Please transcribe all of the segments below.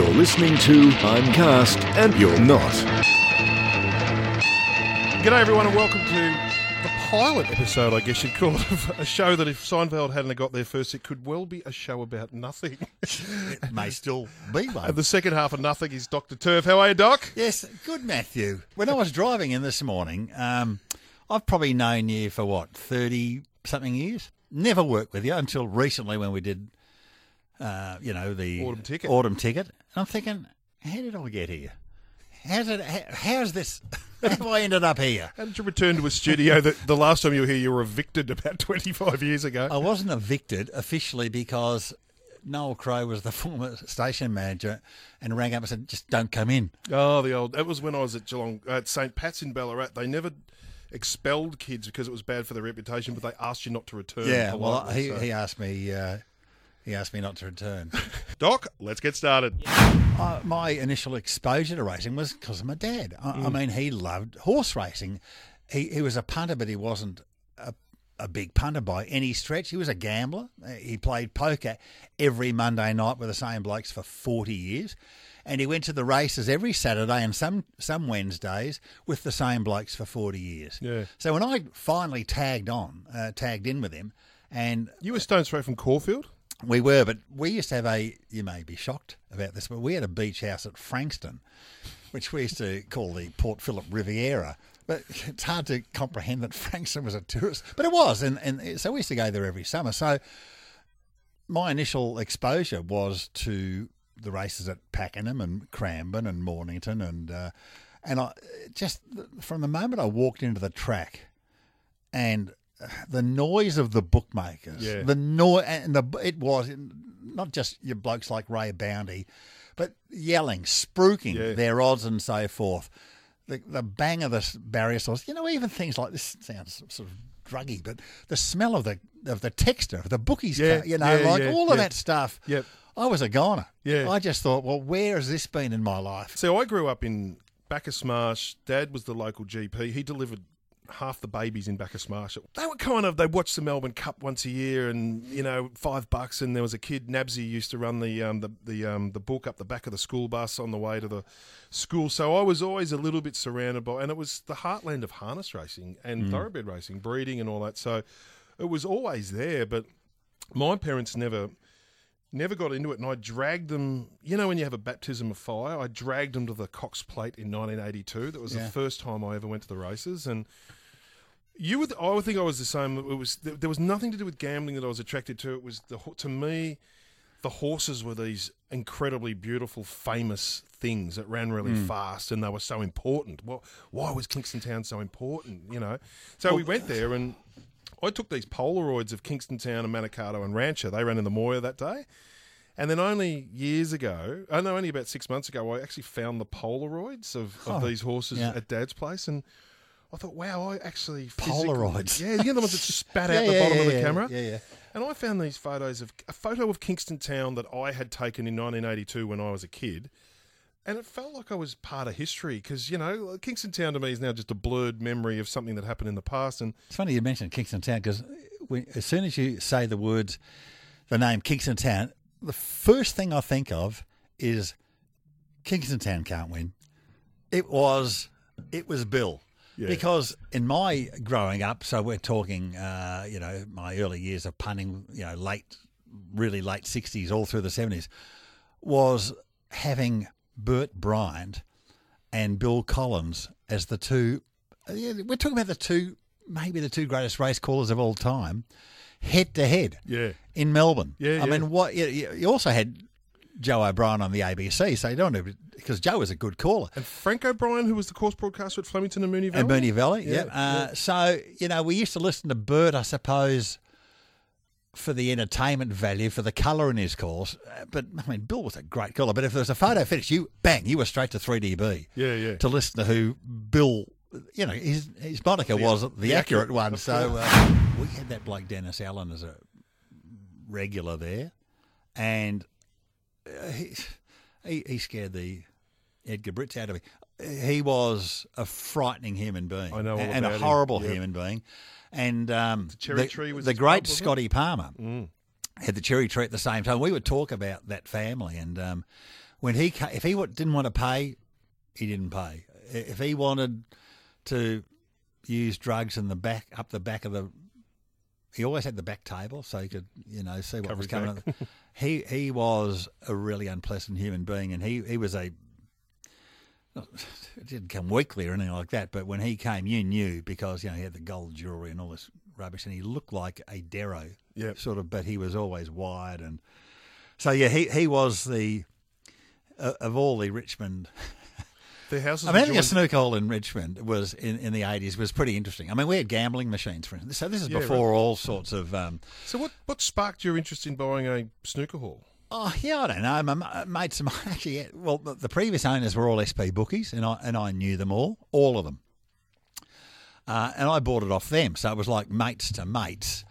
You're listening to I'm Cast and You're Not. G'day, everyone, and welcome to the pilot episode, I guess you'd call it, of a show that if Seinfeld hadn't got there first, it could well be a show about nothing. It may still be one. and the second half of Nothing is Dr. Turf. How are you, Doc? Yes, good, Matthew. When I was driving in this morning, um, I've probably known you for what, 30 something years? Never worked with you until recently when we did, uh, you know, the Autumn Ticket. Autumn ticket. I'm thinking, how did I get here? How's it? How's this? How have I ended up here? How did you return to a studio that the last time you were here, you were evicted about 25 years ago? I wasn't evicted officially because Noel Crow was the former station manager and rang up and said, just don't come in. Oh, the old. That was when I was at Geelong, at St. Pat's in Ballarat. They never expelled kids because it was bad for their reputation, but they asked you not to return. Yeah, well, he, so. he asked me. Uh, he asked me not to return. Doc, let's get started. uh, my initial exposure to racing was because of my dad. I, Mm. I mean, he loved horse racing. He he was a punter, but he wasn't a, a big punter by any stretch. He was a gambler. Uh, He played poker every Monday night with the same blokes for forty years. And he went to the races every Saturday and some some Wednesdays with the same blokes for forty years. Yeah. So when I finally tagged on, uh, tagged in with him, and You were stone's straight from Caulfield? We were, but we used to have a. You may be shocked about this, but we had a beach house at Frankston, which we used to call the Port Phillip Riviera. But it's hard to comprehend that Frankston was a tourist, but it was, and, and so we used to go there every summer. So my initial exposure was to the races at Pakenham and Cranbourne and Mornington, and uh, and I just from the moment I walked into the track, and the noise of the bookmakers, Yeah. the noise, and the it was not just your blokes like Ray Bounty, but yelling, spruiking Yeah. their odds and so forth. The the bang of the barrier sauce, you know, even things like this sounds sort of druggy, but the smell of the of the texture of the bookies, Yeah, car, you know, yeah, like yeah, all of that stuff. Yep. I was a goner. Yeah. I just thought, well, where has this been in my life? So I grew up in Bacchus Marsh. Dad was the local GP. He delivered half the babies in Bacchus Marsh. They were kind of they watched the Melbourne Cup once a year, and you know five bucks. And there was a kid Nabsy used to run the um, the the um, the book up the back of the school bus on the way to the school. So I was always a little bit surrounded by, and it was the heartland of harness racing and thoroughbred racing, breeding, and all that. So it was always there, but my parents never never got into it, and I dragged them. You know, when you have a baptism of fire, I dragged them to the Cox Plate in 1982. That was Yeah. the first time I ever went to the races, and you would. I would think I was the same. It was there, was nothing to do with gambling that I was attracted to. It was the to me, the horses were these incredibly beautiful, famous things that ran really hmm. fast, and they were so important. Well, why was Kingston Town so important? You know, so we went there and. I took these Polaroids of Kingston Town and Manikato and Rancher. They ran in the Moir that day. And then only years ago, oh, I know only about six months ago, I actually found the Polaroids of, of Oh, these horses yeah. at Dad's place. And I thought, wow, I actually. Polaroids. Yeah, you know the ones that just spat Yeah, out the yeah, bottom of the yeah, camera? yeah, yeah. And I found these photos of a photo of Kingston Town that I had taken in 1982 when I was a kid. And it felt like I was part of history because, you know, Kingston Town to me is now just a blurred memory of something that happened in the past. And It's funny you mentioned Kingston Town because as soon as you say the words, the name Kingston Town, the first thing I think of is Kingston Town can't win. It was, it was Bill. Yeah. Because in my growing up, so we're talking, uh, you know, my early years of punning, you know, late, really late 60s, all through the 70s, was having Bert Bryant and Bill Collins as the two. yeah, We're talking about the two, maybe the two greatest race callers of all time, head to head yeah. in Melbourne. Yeah, I yeah. mean, what you also had Joe O'Brien on the ABC, so you don't know because Joe was a good caller. And Frank O'Brien, who was the course broadcaster at Flemington and Moonee Valley. And Moonee Valley, Yeah, yeah. Uh, So, you know, we used to listen to Bert, I suppose, for the entertainment value, for the colour in his calls. Uh, But, I mean, Bill was a great caller. But if there was a photo finish, you, bang, you were straight to 3DB Yeah, yeah. to listen to who Bill, you know, his, his moniker was the, the accurate, accurate, one. So uh, we had that bloke Dennis Allen as a regular there. And he, he, he scared the Edgar Britts out of me. He was a frightening human being, I know and a horrible Yep. human being. And um, cherry the, tree was the great pub. Scotty Palmer Mm. had the cherry tree at the same time. We would talk about that family, and um, when he if he didn't want to pay, he didn't pay. If he wanted to use drugs in the back up the back of the, he always had the back table so he could you know see what Cover was coming. back. he he was a really unpleasant human being, and he he was a. It didn't come weekly or anything like that, but when he came, you knew because you know he had the gold jewellery and all this rubbish, and he looked like a Darrow, Yep. sort of, but he was always wired, and so yeah, he he was the uh, of all the Richmond. Their houses. I mean, having a snooker hole in Richmond was in, in the eighties was pretty interesting. I mean, we had gambling machines, for instance. So this is Yeah, before all sorts of um, So what? What sparked your interest in buying a snooker hall? Oh yeah, I don't know. My ma- mates of mine actually. Well, the, the previous owners were all SP bookies, and I and I knew them all, all of them. Uh, and I bought it off them, so it was like mates to mates,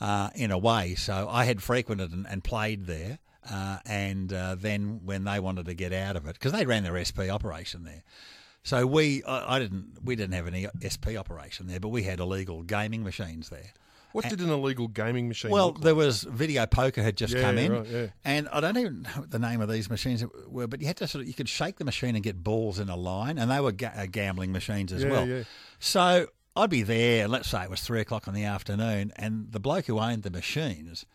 uh, in a way. So I had frequented and, and played there, uh, and uh, then when they wanted to get out of it, because they ran their SP operation there, so we I, I didn't we didn't have any SP operation there, but we had illegal gaming machines there. What did an illegal gaming machine? Well, like? there was video poker had just Yeah, come in, right, yeah. and I don't even know what the name of these machines were, but you had to sort of you could shake the machine and get balls in a line, and they were ga- uh, gambling machines as Yeah, well. So I'd be there, let's say it was three o'clock in the afternoon, and the bloke who owned the machines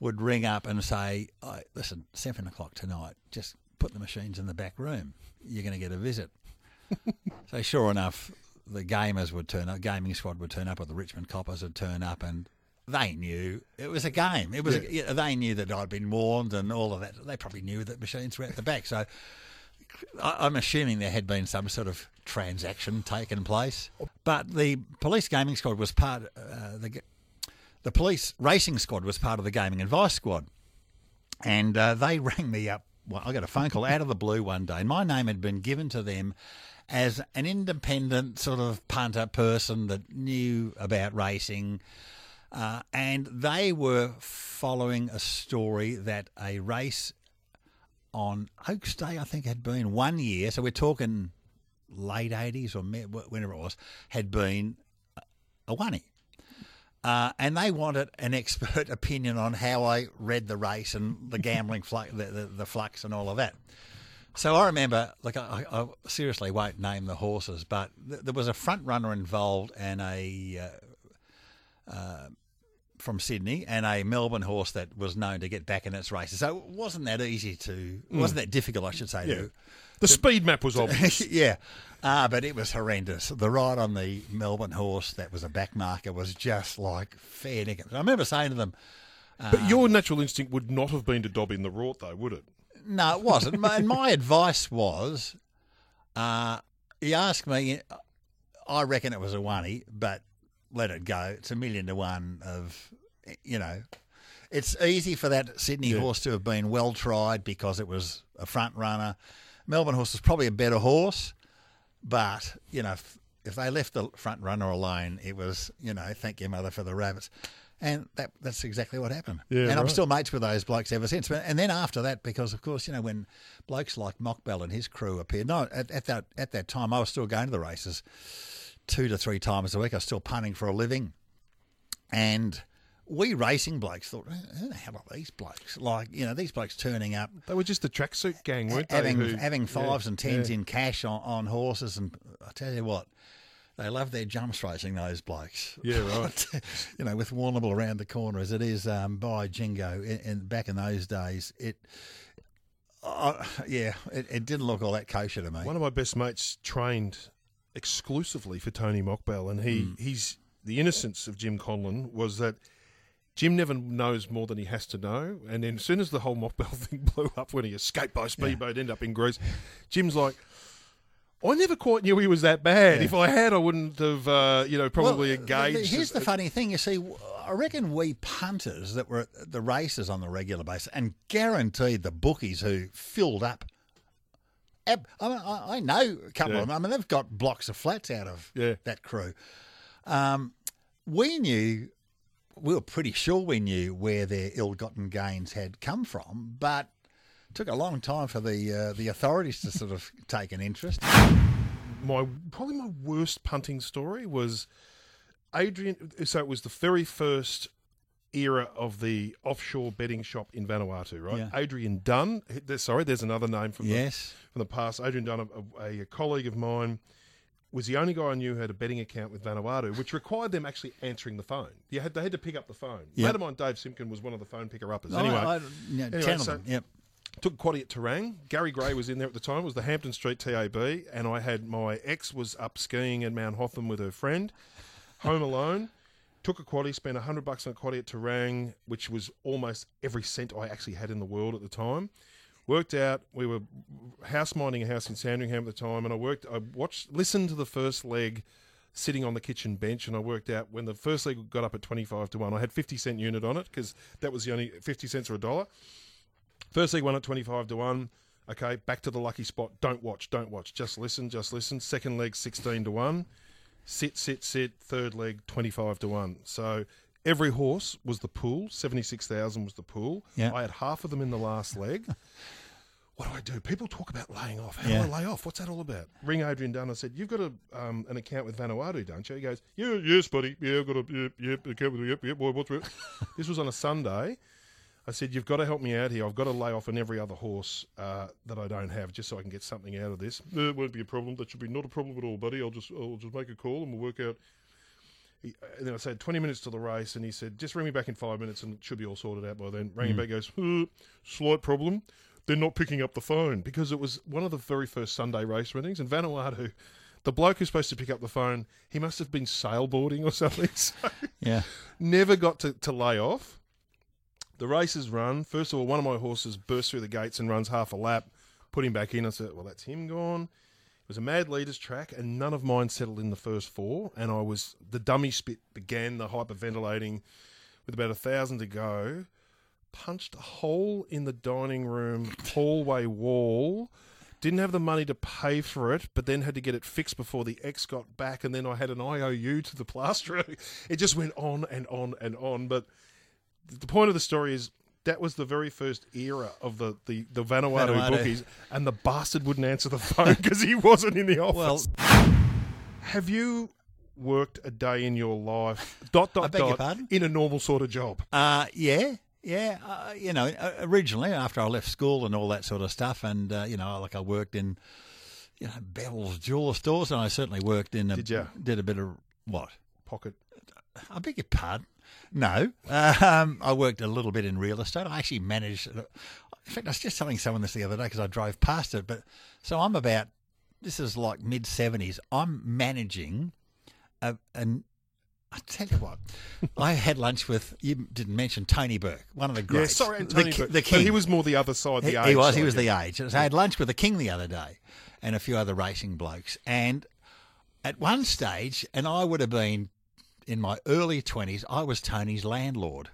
would ring up and say, oh, "Listen, seven o'clock tonight, just put the machines in the back room. You're going to get a visit." so sure enough, the gamers would turn up, gaming squad would turn up, or the Richmond Coppers would turn up, and they knew it was a game. It was a, yeah, they knew that I'd been warned and all of that. They probably knew that machines were at the back. So I- I'm assuming there had been some sort of transaction taken place. But the police gaming squad was part. Uh, the the police racing squad was part of the gaming advice squad, and uh, they rang me up. Well, I got a phone call out of the blue one day, and my name had been given to them as an independent sort of punter person that knew about racing. Uh, and they were following a story that a race on Oaks Day, I think, had been one year. So we're talking late 80s or whenever it was, had been a oney. Uh, and they wanted an expert opinion on how I read the race and the gambling flux, the, the, the flux and all of that. So I remember, like, I, I seriously won't name the horses, but th- there was a front runner involved and a uh, uh, from Sydney and a Melbourne horse that was known to get back in its races. So it wasn't that easy to, wasn't that difficult, I should say. Yeah. To, The speed map was obvious. yeah, uh, but it was horrendous. The ride on the Melbourne horse that was a back marker was just like fair dinkum. I remember saying to them, but your natural instinct would not have been to dob in the rort, though, would it? No, it wasn't. My- and my advice was, uh, he asked me, I reckon it was a oney, but let it go. It's a million to one of, you know, it's easy for that Sydney Yeah. horse to have been well tried because it was a front runner. Melbourne horse was probably a better horse, but, you know, if, if they left the front runner alone, it was, you know, thank your mother for the rabbits. And that, that's exactly what happened. Yeah, and I'm still mates with those blokes ever since. But- And then after that, because of course, you know, when blokes like Mokbel and his crew appeared, no, at, at that at that time, I was still going to the races two to three times a week. I was still punting for a living, and we racing blokes thought, who the hell are these blokes? Like, you know, these blokes turning up, They were just the tracksuit gang, weren't they? having who- having fives yeah, and tens yeah. in cash on, on horses, and I tell you what. They love their jumps racing, those blokes. Yeah, right. you know, with Warrnambool around the corner as it is um, by Jingo. And, and back in those days, it, uh, yeah, it, it didn't look all that kosher to me. One of my best mates trained exclusively for Tony Mokbel, and he he's the innocence of Jim Conlon was that Jim never knows more than he has to know, and then as soon as the whole Mokbel thing blew up when he escaped by speedboat, ended up in Greece, Jim's like. I never quite knew he was that bad. If I had, I wouldn't have, uh, you know, probably Well, engaged. Here's the funny thing, you see, I reckon we punters that were at the races on the regular basis, and guaranteed the bookies who filled up. Ab- I, mean, I I know a couple Yeah. of them. I mean, they've got blocks of flats out of Yeah. that crew. Um, we knew, we were pretty sure we knew where their ill-gotten gains had come from, but it took a long time for the uh, the authorities to sort of take an interest. my probably my worst punting story was Adrian. So it was the very first era of the offshore betting shop in Vanuatu, right? Yeah. Adrian Dunn. Sorry, there's another name from the, Yes. from the past. Adrian Dunn, a, a, colleague of mine, was the only guy I knew who had a betting account with Vanuatu, which required them actually answering the phone. You had they had to pick up the phone. Yep. Mate of mine, Dave Simpkin, was one of the phone picker uppers. Oh, Anyway, I- I- yeah, anyway, so- Yep. took quaddy at Terang. Gary Gray was in there at the time. It was the Hampton Street TAB, and I had my ex was up skiing at Mount Hotham with her friend, home alone. Took a quaddy, spent a hundred bucks on a quaddy at Terang, which was almost every cent I actually had in the world at the time. Worked out. We were house minding a house in Sandringham at the time, and I worked. I watched, listened to the first leg, sitting on the kitchen bench, and I worked out when the first leg got up at twenty five to one. I had fifty cent unit on it because that was the only fifty cents or a dollar. First leg won at 25 to 1. Okay, back to the lucky spot. Don't watch, don't watch. Just listen, just listen. Second leg, 16 to 1. Sit, sit, sit. Third leg, 25 to 1. So every horse was the pool. 76,000 was the pool. Yeah. I had half of them in the last leg. what do I do? People talk about laying off. How Yeah. do I lay off? What's that all about? Ring Adrian Dunn. I said, You've got a, um, an account with Vanuatu, don't you? He goes, Yeah, yes, buddy. Yeah, I've got a yep, yep, account with yep, yep, boy, what's it? this was on a Sunday. I said, You've got to help me out here. I've got to lay off on every other horse uh, that I don't have just so I can get something out of this. It won't be a problem. That should be not a problem at all, buddy. I'll just I'll just make a call and we'll work out. He, and then I said, 20 minutes to the race, and he said, Just ring me back in five minutes and it should be all sorted out by then. Rang him back, goes, "Uh, Slight problem. They're not picking up the phone because it was one of the very first Sunday race meetings. And Vanuatu, the bloke who's supposed to pick up the phone, he must have been sailboarding or something. So Yeah. never got to, to lay off. The races run. First of all, one of my horses bursts through the gates and runs half a lap. Put him back in. I said, "Well, that's him gone." It was a mad leaders track, and none of mine settled in the first four. And I was the dummy spit began the hyperventilating with about a thousand to go. Punched a hole in the dining room hallway wall. Didn't have the money to pay for it, but then had to get it fixed before the ex got back, and then I had an IOU to the plasterer. It just went on and on and on. But the point of the story is that was the very first era of the the, the Vanuatu, Vanuatu. bookies, and the bastard wouldn't answer the phone because he wasn't in the office. Well, have you worked a day in your life? Dot dot I beg your dot pardon? in a normal sort of job. Uh, yeah, yeah. Uh, you know, originally after I left school and all that sort of stuff, and uh, you know, like I worked in, you know, Beville's jeweler stores, and I certainly worked in. A, Did ya? Did a bit of what? Pocket. I beg your pardon. No, um, I worked a little bit in real estate. I actually managed. In fact, I was just telling someone this the other day because I drove past it. But so I'm about. This is like mid seventies. I'm managing, a, an. I tell you what, I had lunch with. You didn't mention Tony Bourke, one of the Yeah, greats. sorry, the, Anthony, ki- but, the but king. he was more the other side. The He, age he was. He was yeah. the age. So I had lunch with the king the other day, and a few other racing blokes. And at one stage, and I would have been in my early twenties, I was Tony's landlord.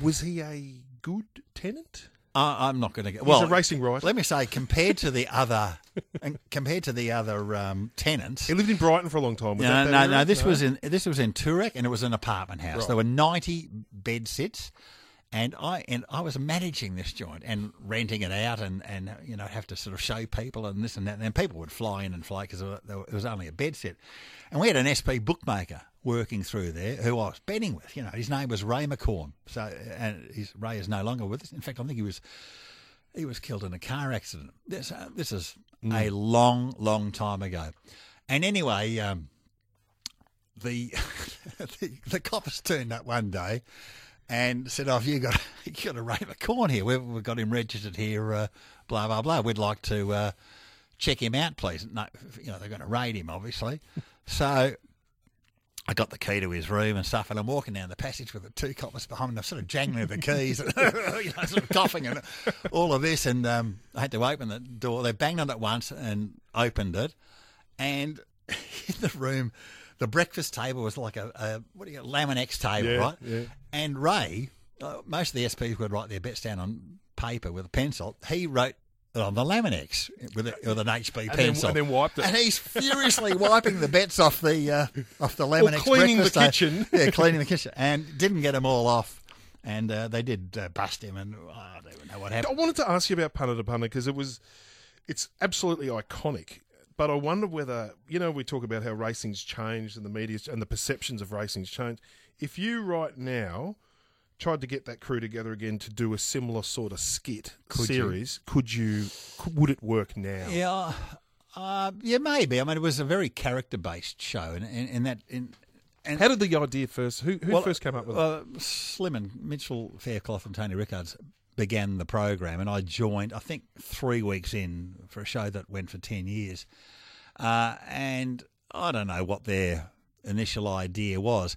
Was he a good tenant? I, I'm not going to get He's well. a racing writer. Let me say, compared to the other, and compared to the other um, tenants. He lived in Brighton for a long time. Was No, that no, no, era? This was in this was in Toorak, and it was an apartment house. Right. There were ninety bed sits, and I and I was managing this joint and renting it out, and and you know have to sort of show people and this and that. And then people would fly in and fly because it was only a bed sit, and we had an SP bookmaker working through there who I was betting with. You know, his name was Ray McCorn. So and his, Ray is no longer with us. In fact, I think he was he was killed in a car accident. This uh, this is a long, long time ago. And anyway, um, the, the the coppers turned up one day and said, "Oh, you got you got a Ray McCorn here. We've, we've got him registered here. Uh, blah blah blah. We'd like to uh, check him out, please." No, you know they're going to raid him, obviously. So I got the key to his room and stuff, and I'm walking down the passage with the two coppers behind me. I'm sort of jangling the keys, and, you know, sort of coughing and all of this. And um, I had to open the door. They banged on it once and opened it, and in the room, the breakfast table was like a, a what do you Laminex table, Yeah, right? yeah. And Ray, uh, most of the SPs would write their bets down on paper with a pencil. He wrote on the Laminex with, a, with an HB then- pencil, and then wiped it. And he's furiously wiping the bets off the uh, off the Laminex cleaning the breakfast table. kitchen. yeah, cleaning the kitchen, and didn't get them all off. And uh, they did uh, bust him, and oh, I don't even know what happened. I wanted to ask you about punter to punter because it was, it's absolutely iconic. but I wonder whether you know we talk about how racing's changed and the media's and the perceptions of racing's changed. If you right now tried to get that crew together again to do a similar sort of skit Could you? series, could you? Could, would it work now? Yeah, uh, yeah, maybe. I mean, it was a very character-based show, and and, and that in, and How did the idea first? Who, who Well, first came up with it? uh, Slim and Mitchell Faircloth and Tony Rickards began the program, and I joined. I think three weeks in for a show that went for ten years, uh, and I don't know what their initial idea was.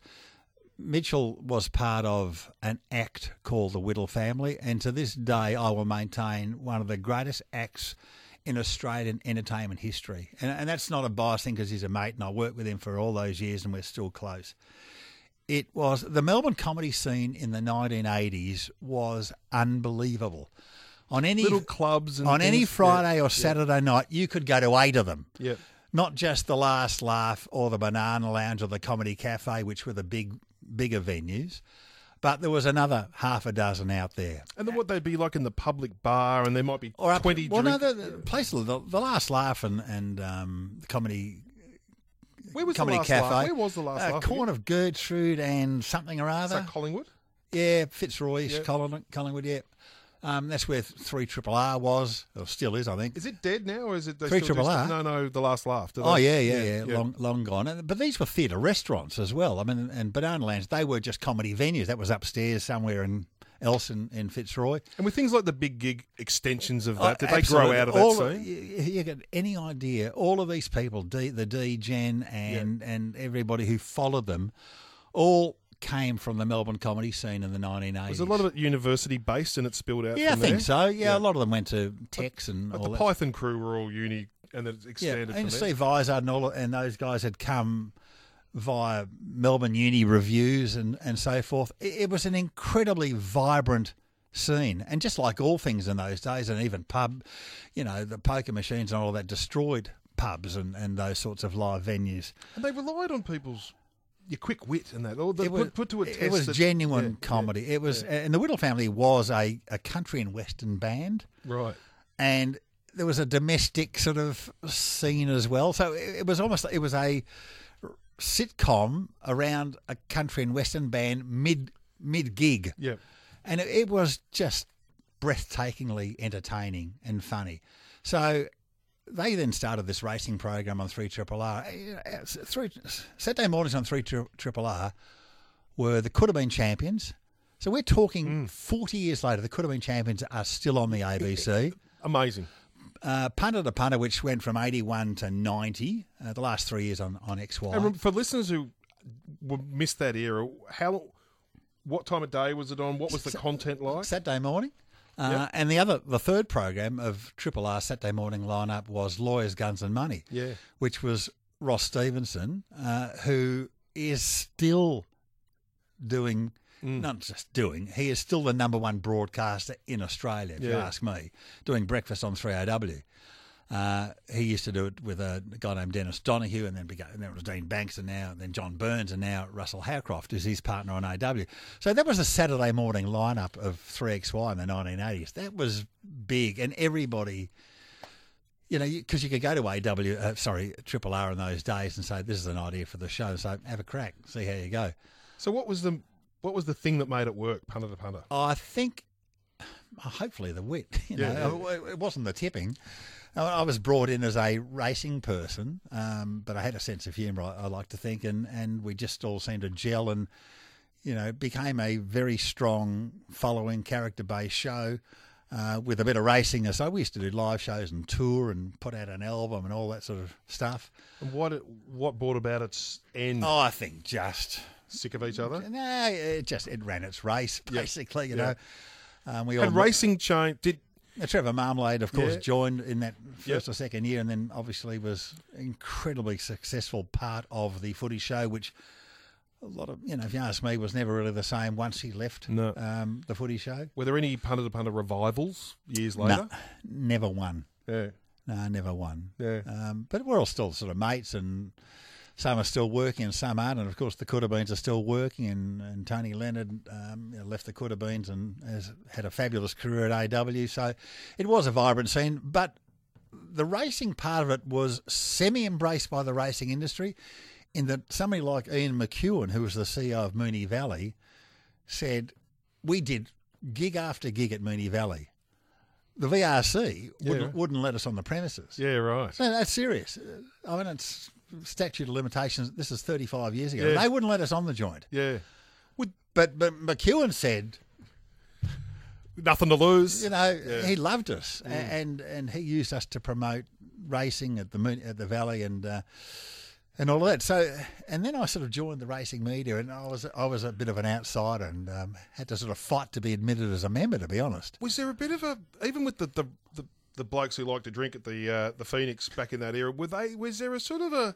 Mitchell was part of an act called the Whittle Family, and to this day, I will maintain one of the greatest acts in Australian entertainment history. And, and that's not a bias thing because he's a mate, and I worked with him for all those years, and we're still close it was the Melbourne comedy scene in the 1980s was unbelievable. On any Little clubs and on any Friday yeah, or Saturday night, you could go to eight of them. Yeah. Not just the Last Laugh or the Banana Lounge or the Comedy Cafe, which were the big bigger venues, but there was another half a dozen out there. And then what they'd be like in the public bar, and there might be Or up, twenty. well, drink- no, the, the place, the, the Last Laugh and, and um, the Comedy Where was Comedy the last Cafe. laugh? Where was the last uh, laugh? Corn of Gertrude and something or Is other. that Collingwood? Yeah, Fitzroy, Yeah. Collingwood, yeah. Um, that's where three triple R was, or still is, I think. Is it dead now, or is it Three Triple? R? No, no, the last laugh. Oh they? yeah, yeah, yeah, long, long gone. But these were theatre restaurants as well. I mean, and Banana Lands, they were just comedy venues. That was upstairs somewhere in else in, in Fitzroy. And with things like the big gig extensions of that, did they grow out of that all, scene? You, you get any idea? All of these people, D, the D Gen and and everybody who followed them, all came from the Melbourne comedy scene in the 1980s. Was a lot of it university based and it spilled out? yeah, I think there? so. Yeah, Yeah. a lot of them went to Tex and all the that. Python crew were all uni, and then it Yeah, and. Steve Vizard and all, and those guys had come via Melbourne Uni revues and, and so forth. It, it was an incredibly vibrant scene, and just like all things in those days, and even pub, you know, the poker machines and all that destroyed pubs and, and those sorts of live venues. And they relied on people's your quick wit and that. Oh, they It was, put, put to a test. it was that- genuine yeah, comedy. It was, and the Whittle family was a, a country and western band. right. and there was a domestic sort of scene as well. So it, it was almost it was a sitcom around a country and western band mid mid gig, Yeah. and it, it was just breathtakingly entertaining and funny. So they then started this racing program on three triple R. Uh, Three Saturday mornings on three triple R were the Coodabeen Champions. So we're talking forty years later. The Coodabeen Champions are still on the ABC Amazing. uh, punter to punter, which went from 81 to 90, uh, the last three years on, on XY. And for listeners who missed that era, how, what time of day was it on? What was the content like? Saturday morning. Uh, Yep. And the other, the third program of Triple R Saturday morning lineup was Lawyers, Guns and Money, Yeah. which was Ross Stevenson, uh, who is still doing, Mm. not just doing, he is still the number one broadcaster in Australia, if you ask me, doing breakfast on 3AW. Uh, he used to do it with a guy named Dennis Donahue, and then began, and then it was Dean Banks, and now then John Burns, and now Russel Howcroft is his partner on AW. So that was a Saturday morning lineup of 3XY in the 1980s. That was big, and everybody, you know, because you, could go to AW, uh, sorry, Triple R in those days and say, "This is an idea for the show." So have a crack, see how you go. So what was the what was the thing that made it work, punter to punter? I think, hopefully, the wit. You Yeah, know, It- it wasn't the tipping. I I was brought in as a racing person, um, but I had a sense of humour. I, I like to think, and and we just all seemed to gel, and you know, became a very strong following, character based show. Uh, with a bit of racing, so we used to do live shows and tour and put out an album and all that sort of stuff. And what it, what brought about its end? Oh, I think just Sick of each other? no, it just it ran its race basically. You know, um, we all racing chain did Trevor Marmalade, of course, Yeah. joined in that Yep. first or second year, and then obviously was incredibly successful part of the footy show, which a lot of you know, if you ask me, was never really the same once he left No. um, the footy show. were there any punter to punter revivals years later? No, never one. Yeah. No, never one. Yeah. Um, but we're all still sort of mates, and some are still working and some aren't. And of course, the Coodabeens are still working. And, and Tony Leonard um, left the Coodabeens and has had a fabulous career at AW. So it was a vibrant scene. But the racing part of it was semi embraced by the racing industry, in that somebody like Ian McEwen, who was the CEO of Moonee Valley, said, We did gig after gig at Moonee Valley. The VRC wouldn't, Yeah. wouldn't let us on the premises. Yeah, right. No, that's serious. I mean, it's statute of limitations. This is 35 years ago. Yeah. They wouldn't let us on the joint. Yeah. But, but McEwen said, Nothing to lose. you know, Yeah. he loved us, a- and and he used us to promote racing at the Moon, at the Valley and uh, and all of that. So, and then I sort of joined the racing media, and I was I was a bit of an outsider and um, had to sort of fight to be admitted as a member. To be honest, Was there a bit of a even with the the, the, the blokes who liked to drink at the uh, the Phoenix back in that era? Were they was there a sort of a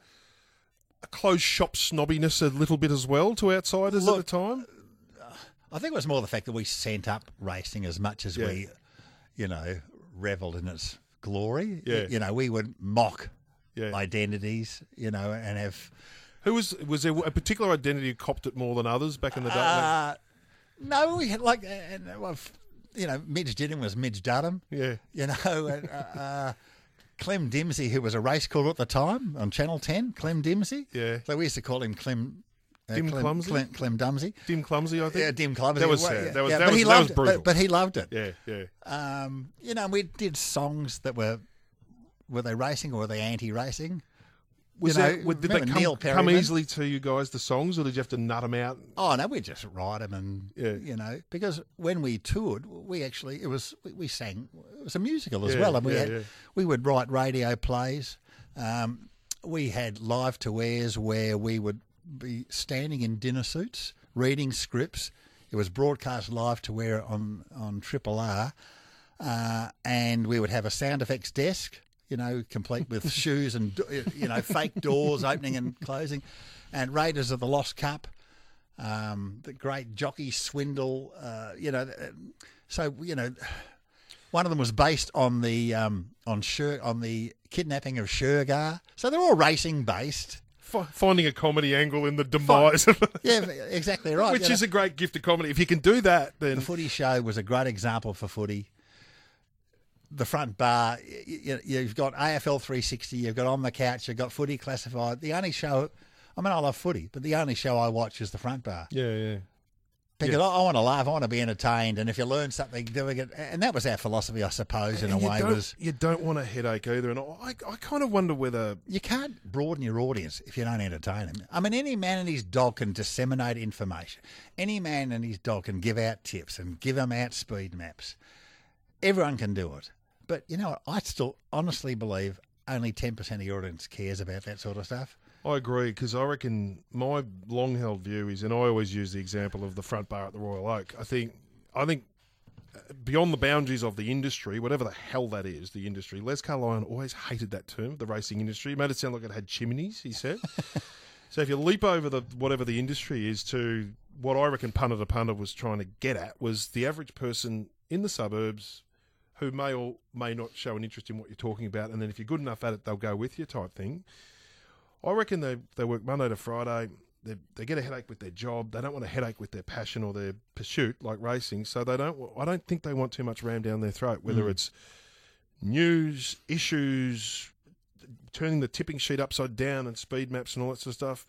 a closed shop snobbiness a little bit as well to outsiders Look, at the time? I think it was more the fact that we sent up racing as much as Yeah. we, you know, revelled in its glory. Yeah. you know, we would mock Yeah. identities, you know, and have Who was was there a particular identity who copped it more than others back in the day? Uh, no, we had like, uh, and, uh, you know, Midge Didden was Midge Dudham. yeah. You know, and, uh, uh, Clem Dimsey, who was a race caller at the time on Channel 10, Clem Dimsey. Yeah. So we used to call him Clem. Uh, Dim Clem, Clumsy? Clem, Clem Dumsy. Dim clumsy, I think. Yeah, Dim Clumsy. That was sad. yeah, That was yeah, that but was, he that loved was brutal. But, but he loved it. yeah, yeah. Um, you know, we did songs that were were they racing or were they anti-racing? Was you know, that, did they come, come easily to you guys the songs, or did you have to nut them out? Oh no, we just write them and Yeah. you know because when we toured, we actually it was we, we sang it was a musical as Yeah, well, and we yeah, had we would write radio plays. Um, we had live to airs where we would be standing in dinner suits, reading scripts. It was broadcast live to air on on Triple R, uh, and we would have a sound effects desk, you know, complete with shoes and you know fake doors opening and closing, and Raiders of the Lost Cup, um, the great jockey swindle, uh, you know. So you know, one of them was based on the um, on Sher- on the kidnapping of Shergar. So they're all racing based. F- finding a comedy angle in the demise of Yeah, exactly right. Which you know. is a great gift of comedy. If you can do that, then The footy show was a great example for footy. The front bar, y- y- you've got AFL 360, you've got On the Couch, you've got Footy Classified. The only show, I mean, I love footy, but the only show I watch is the front bar. yeah, yeah. Because Yeah. I, I want to laugh, I want to be entertained, and if you learn something doing it, and that was our philosophy, I suppose, in And a way, was you don't want a headache either. And I, I kind of wonder whether you can't broaden your audience if you don't entertain them. I mean, any man and his dog can disseminate information. Any man and his dog can give out tips and give them out speed maps. Everyone can do it. But you know, what? I still honestly believe only 10% of your audience cares about that sort of stuff. I agree because I reckon my long held view is, and I always use the example of the front bar at the Royal Oak. I think, I think uh, beyond the boundaries of the industry, whatever the hell that is, the industry. Les Carlyon always hated that term, the racing industry. He made it sound like it had chimneys. He said. so if you leap over the whatever the industry is to what I reckon punter to punter was trying to get at was the average person in the suburbs who may or may not show an interest in what you're talking about, and then if you're good enough at it, they'll go with you type thing. I reckon they, they work Monday to Friday. They, they get a headache with their job. They don't want a headache with their passion or their pursuit, like racing. So they don't. I don't think they want too much rammed down their throat. Whether hmm. it's news, issues, turning the tipping sheet upside down, and speed maps and all that sort of stuff.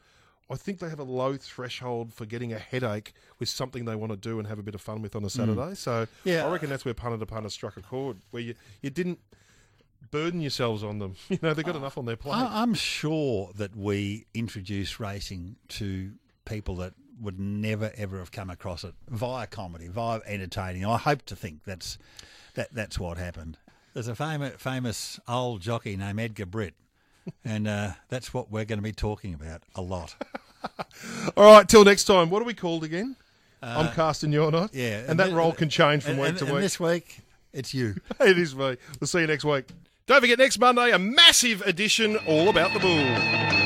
I think they have a low threshold for getting a headache with something they want to do and have a bit of fun with on a mm. Saturday. So Yeah. I reckon that's where punter to punter struck a chord, where you, you didn't burden yourselves on them. You know, they've got uh, enough on their plate. I, I'm sure that we introduce racing to people that would never ever have come across it via comedy, via entertaining. I hope to think that's that that's what happened. There's a famous famous old jockey named Edgar Britt, and uh, that's what we're going to be talking about a lot. All right, till next time. What are we called again? I'm casting, you're not. Uh, yeah, and, that thi- role can change from and, week and- to and week. this week, it's you. it is me. We'll see you next week. Don't forget next Monday a massive edition all about the bull.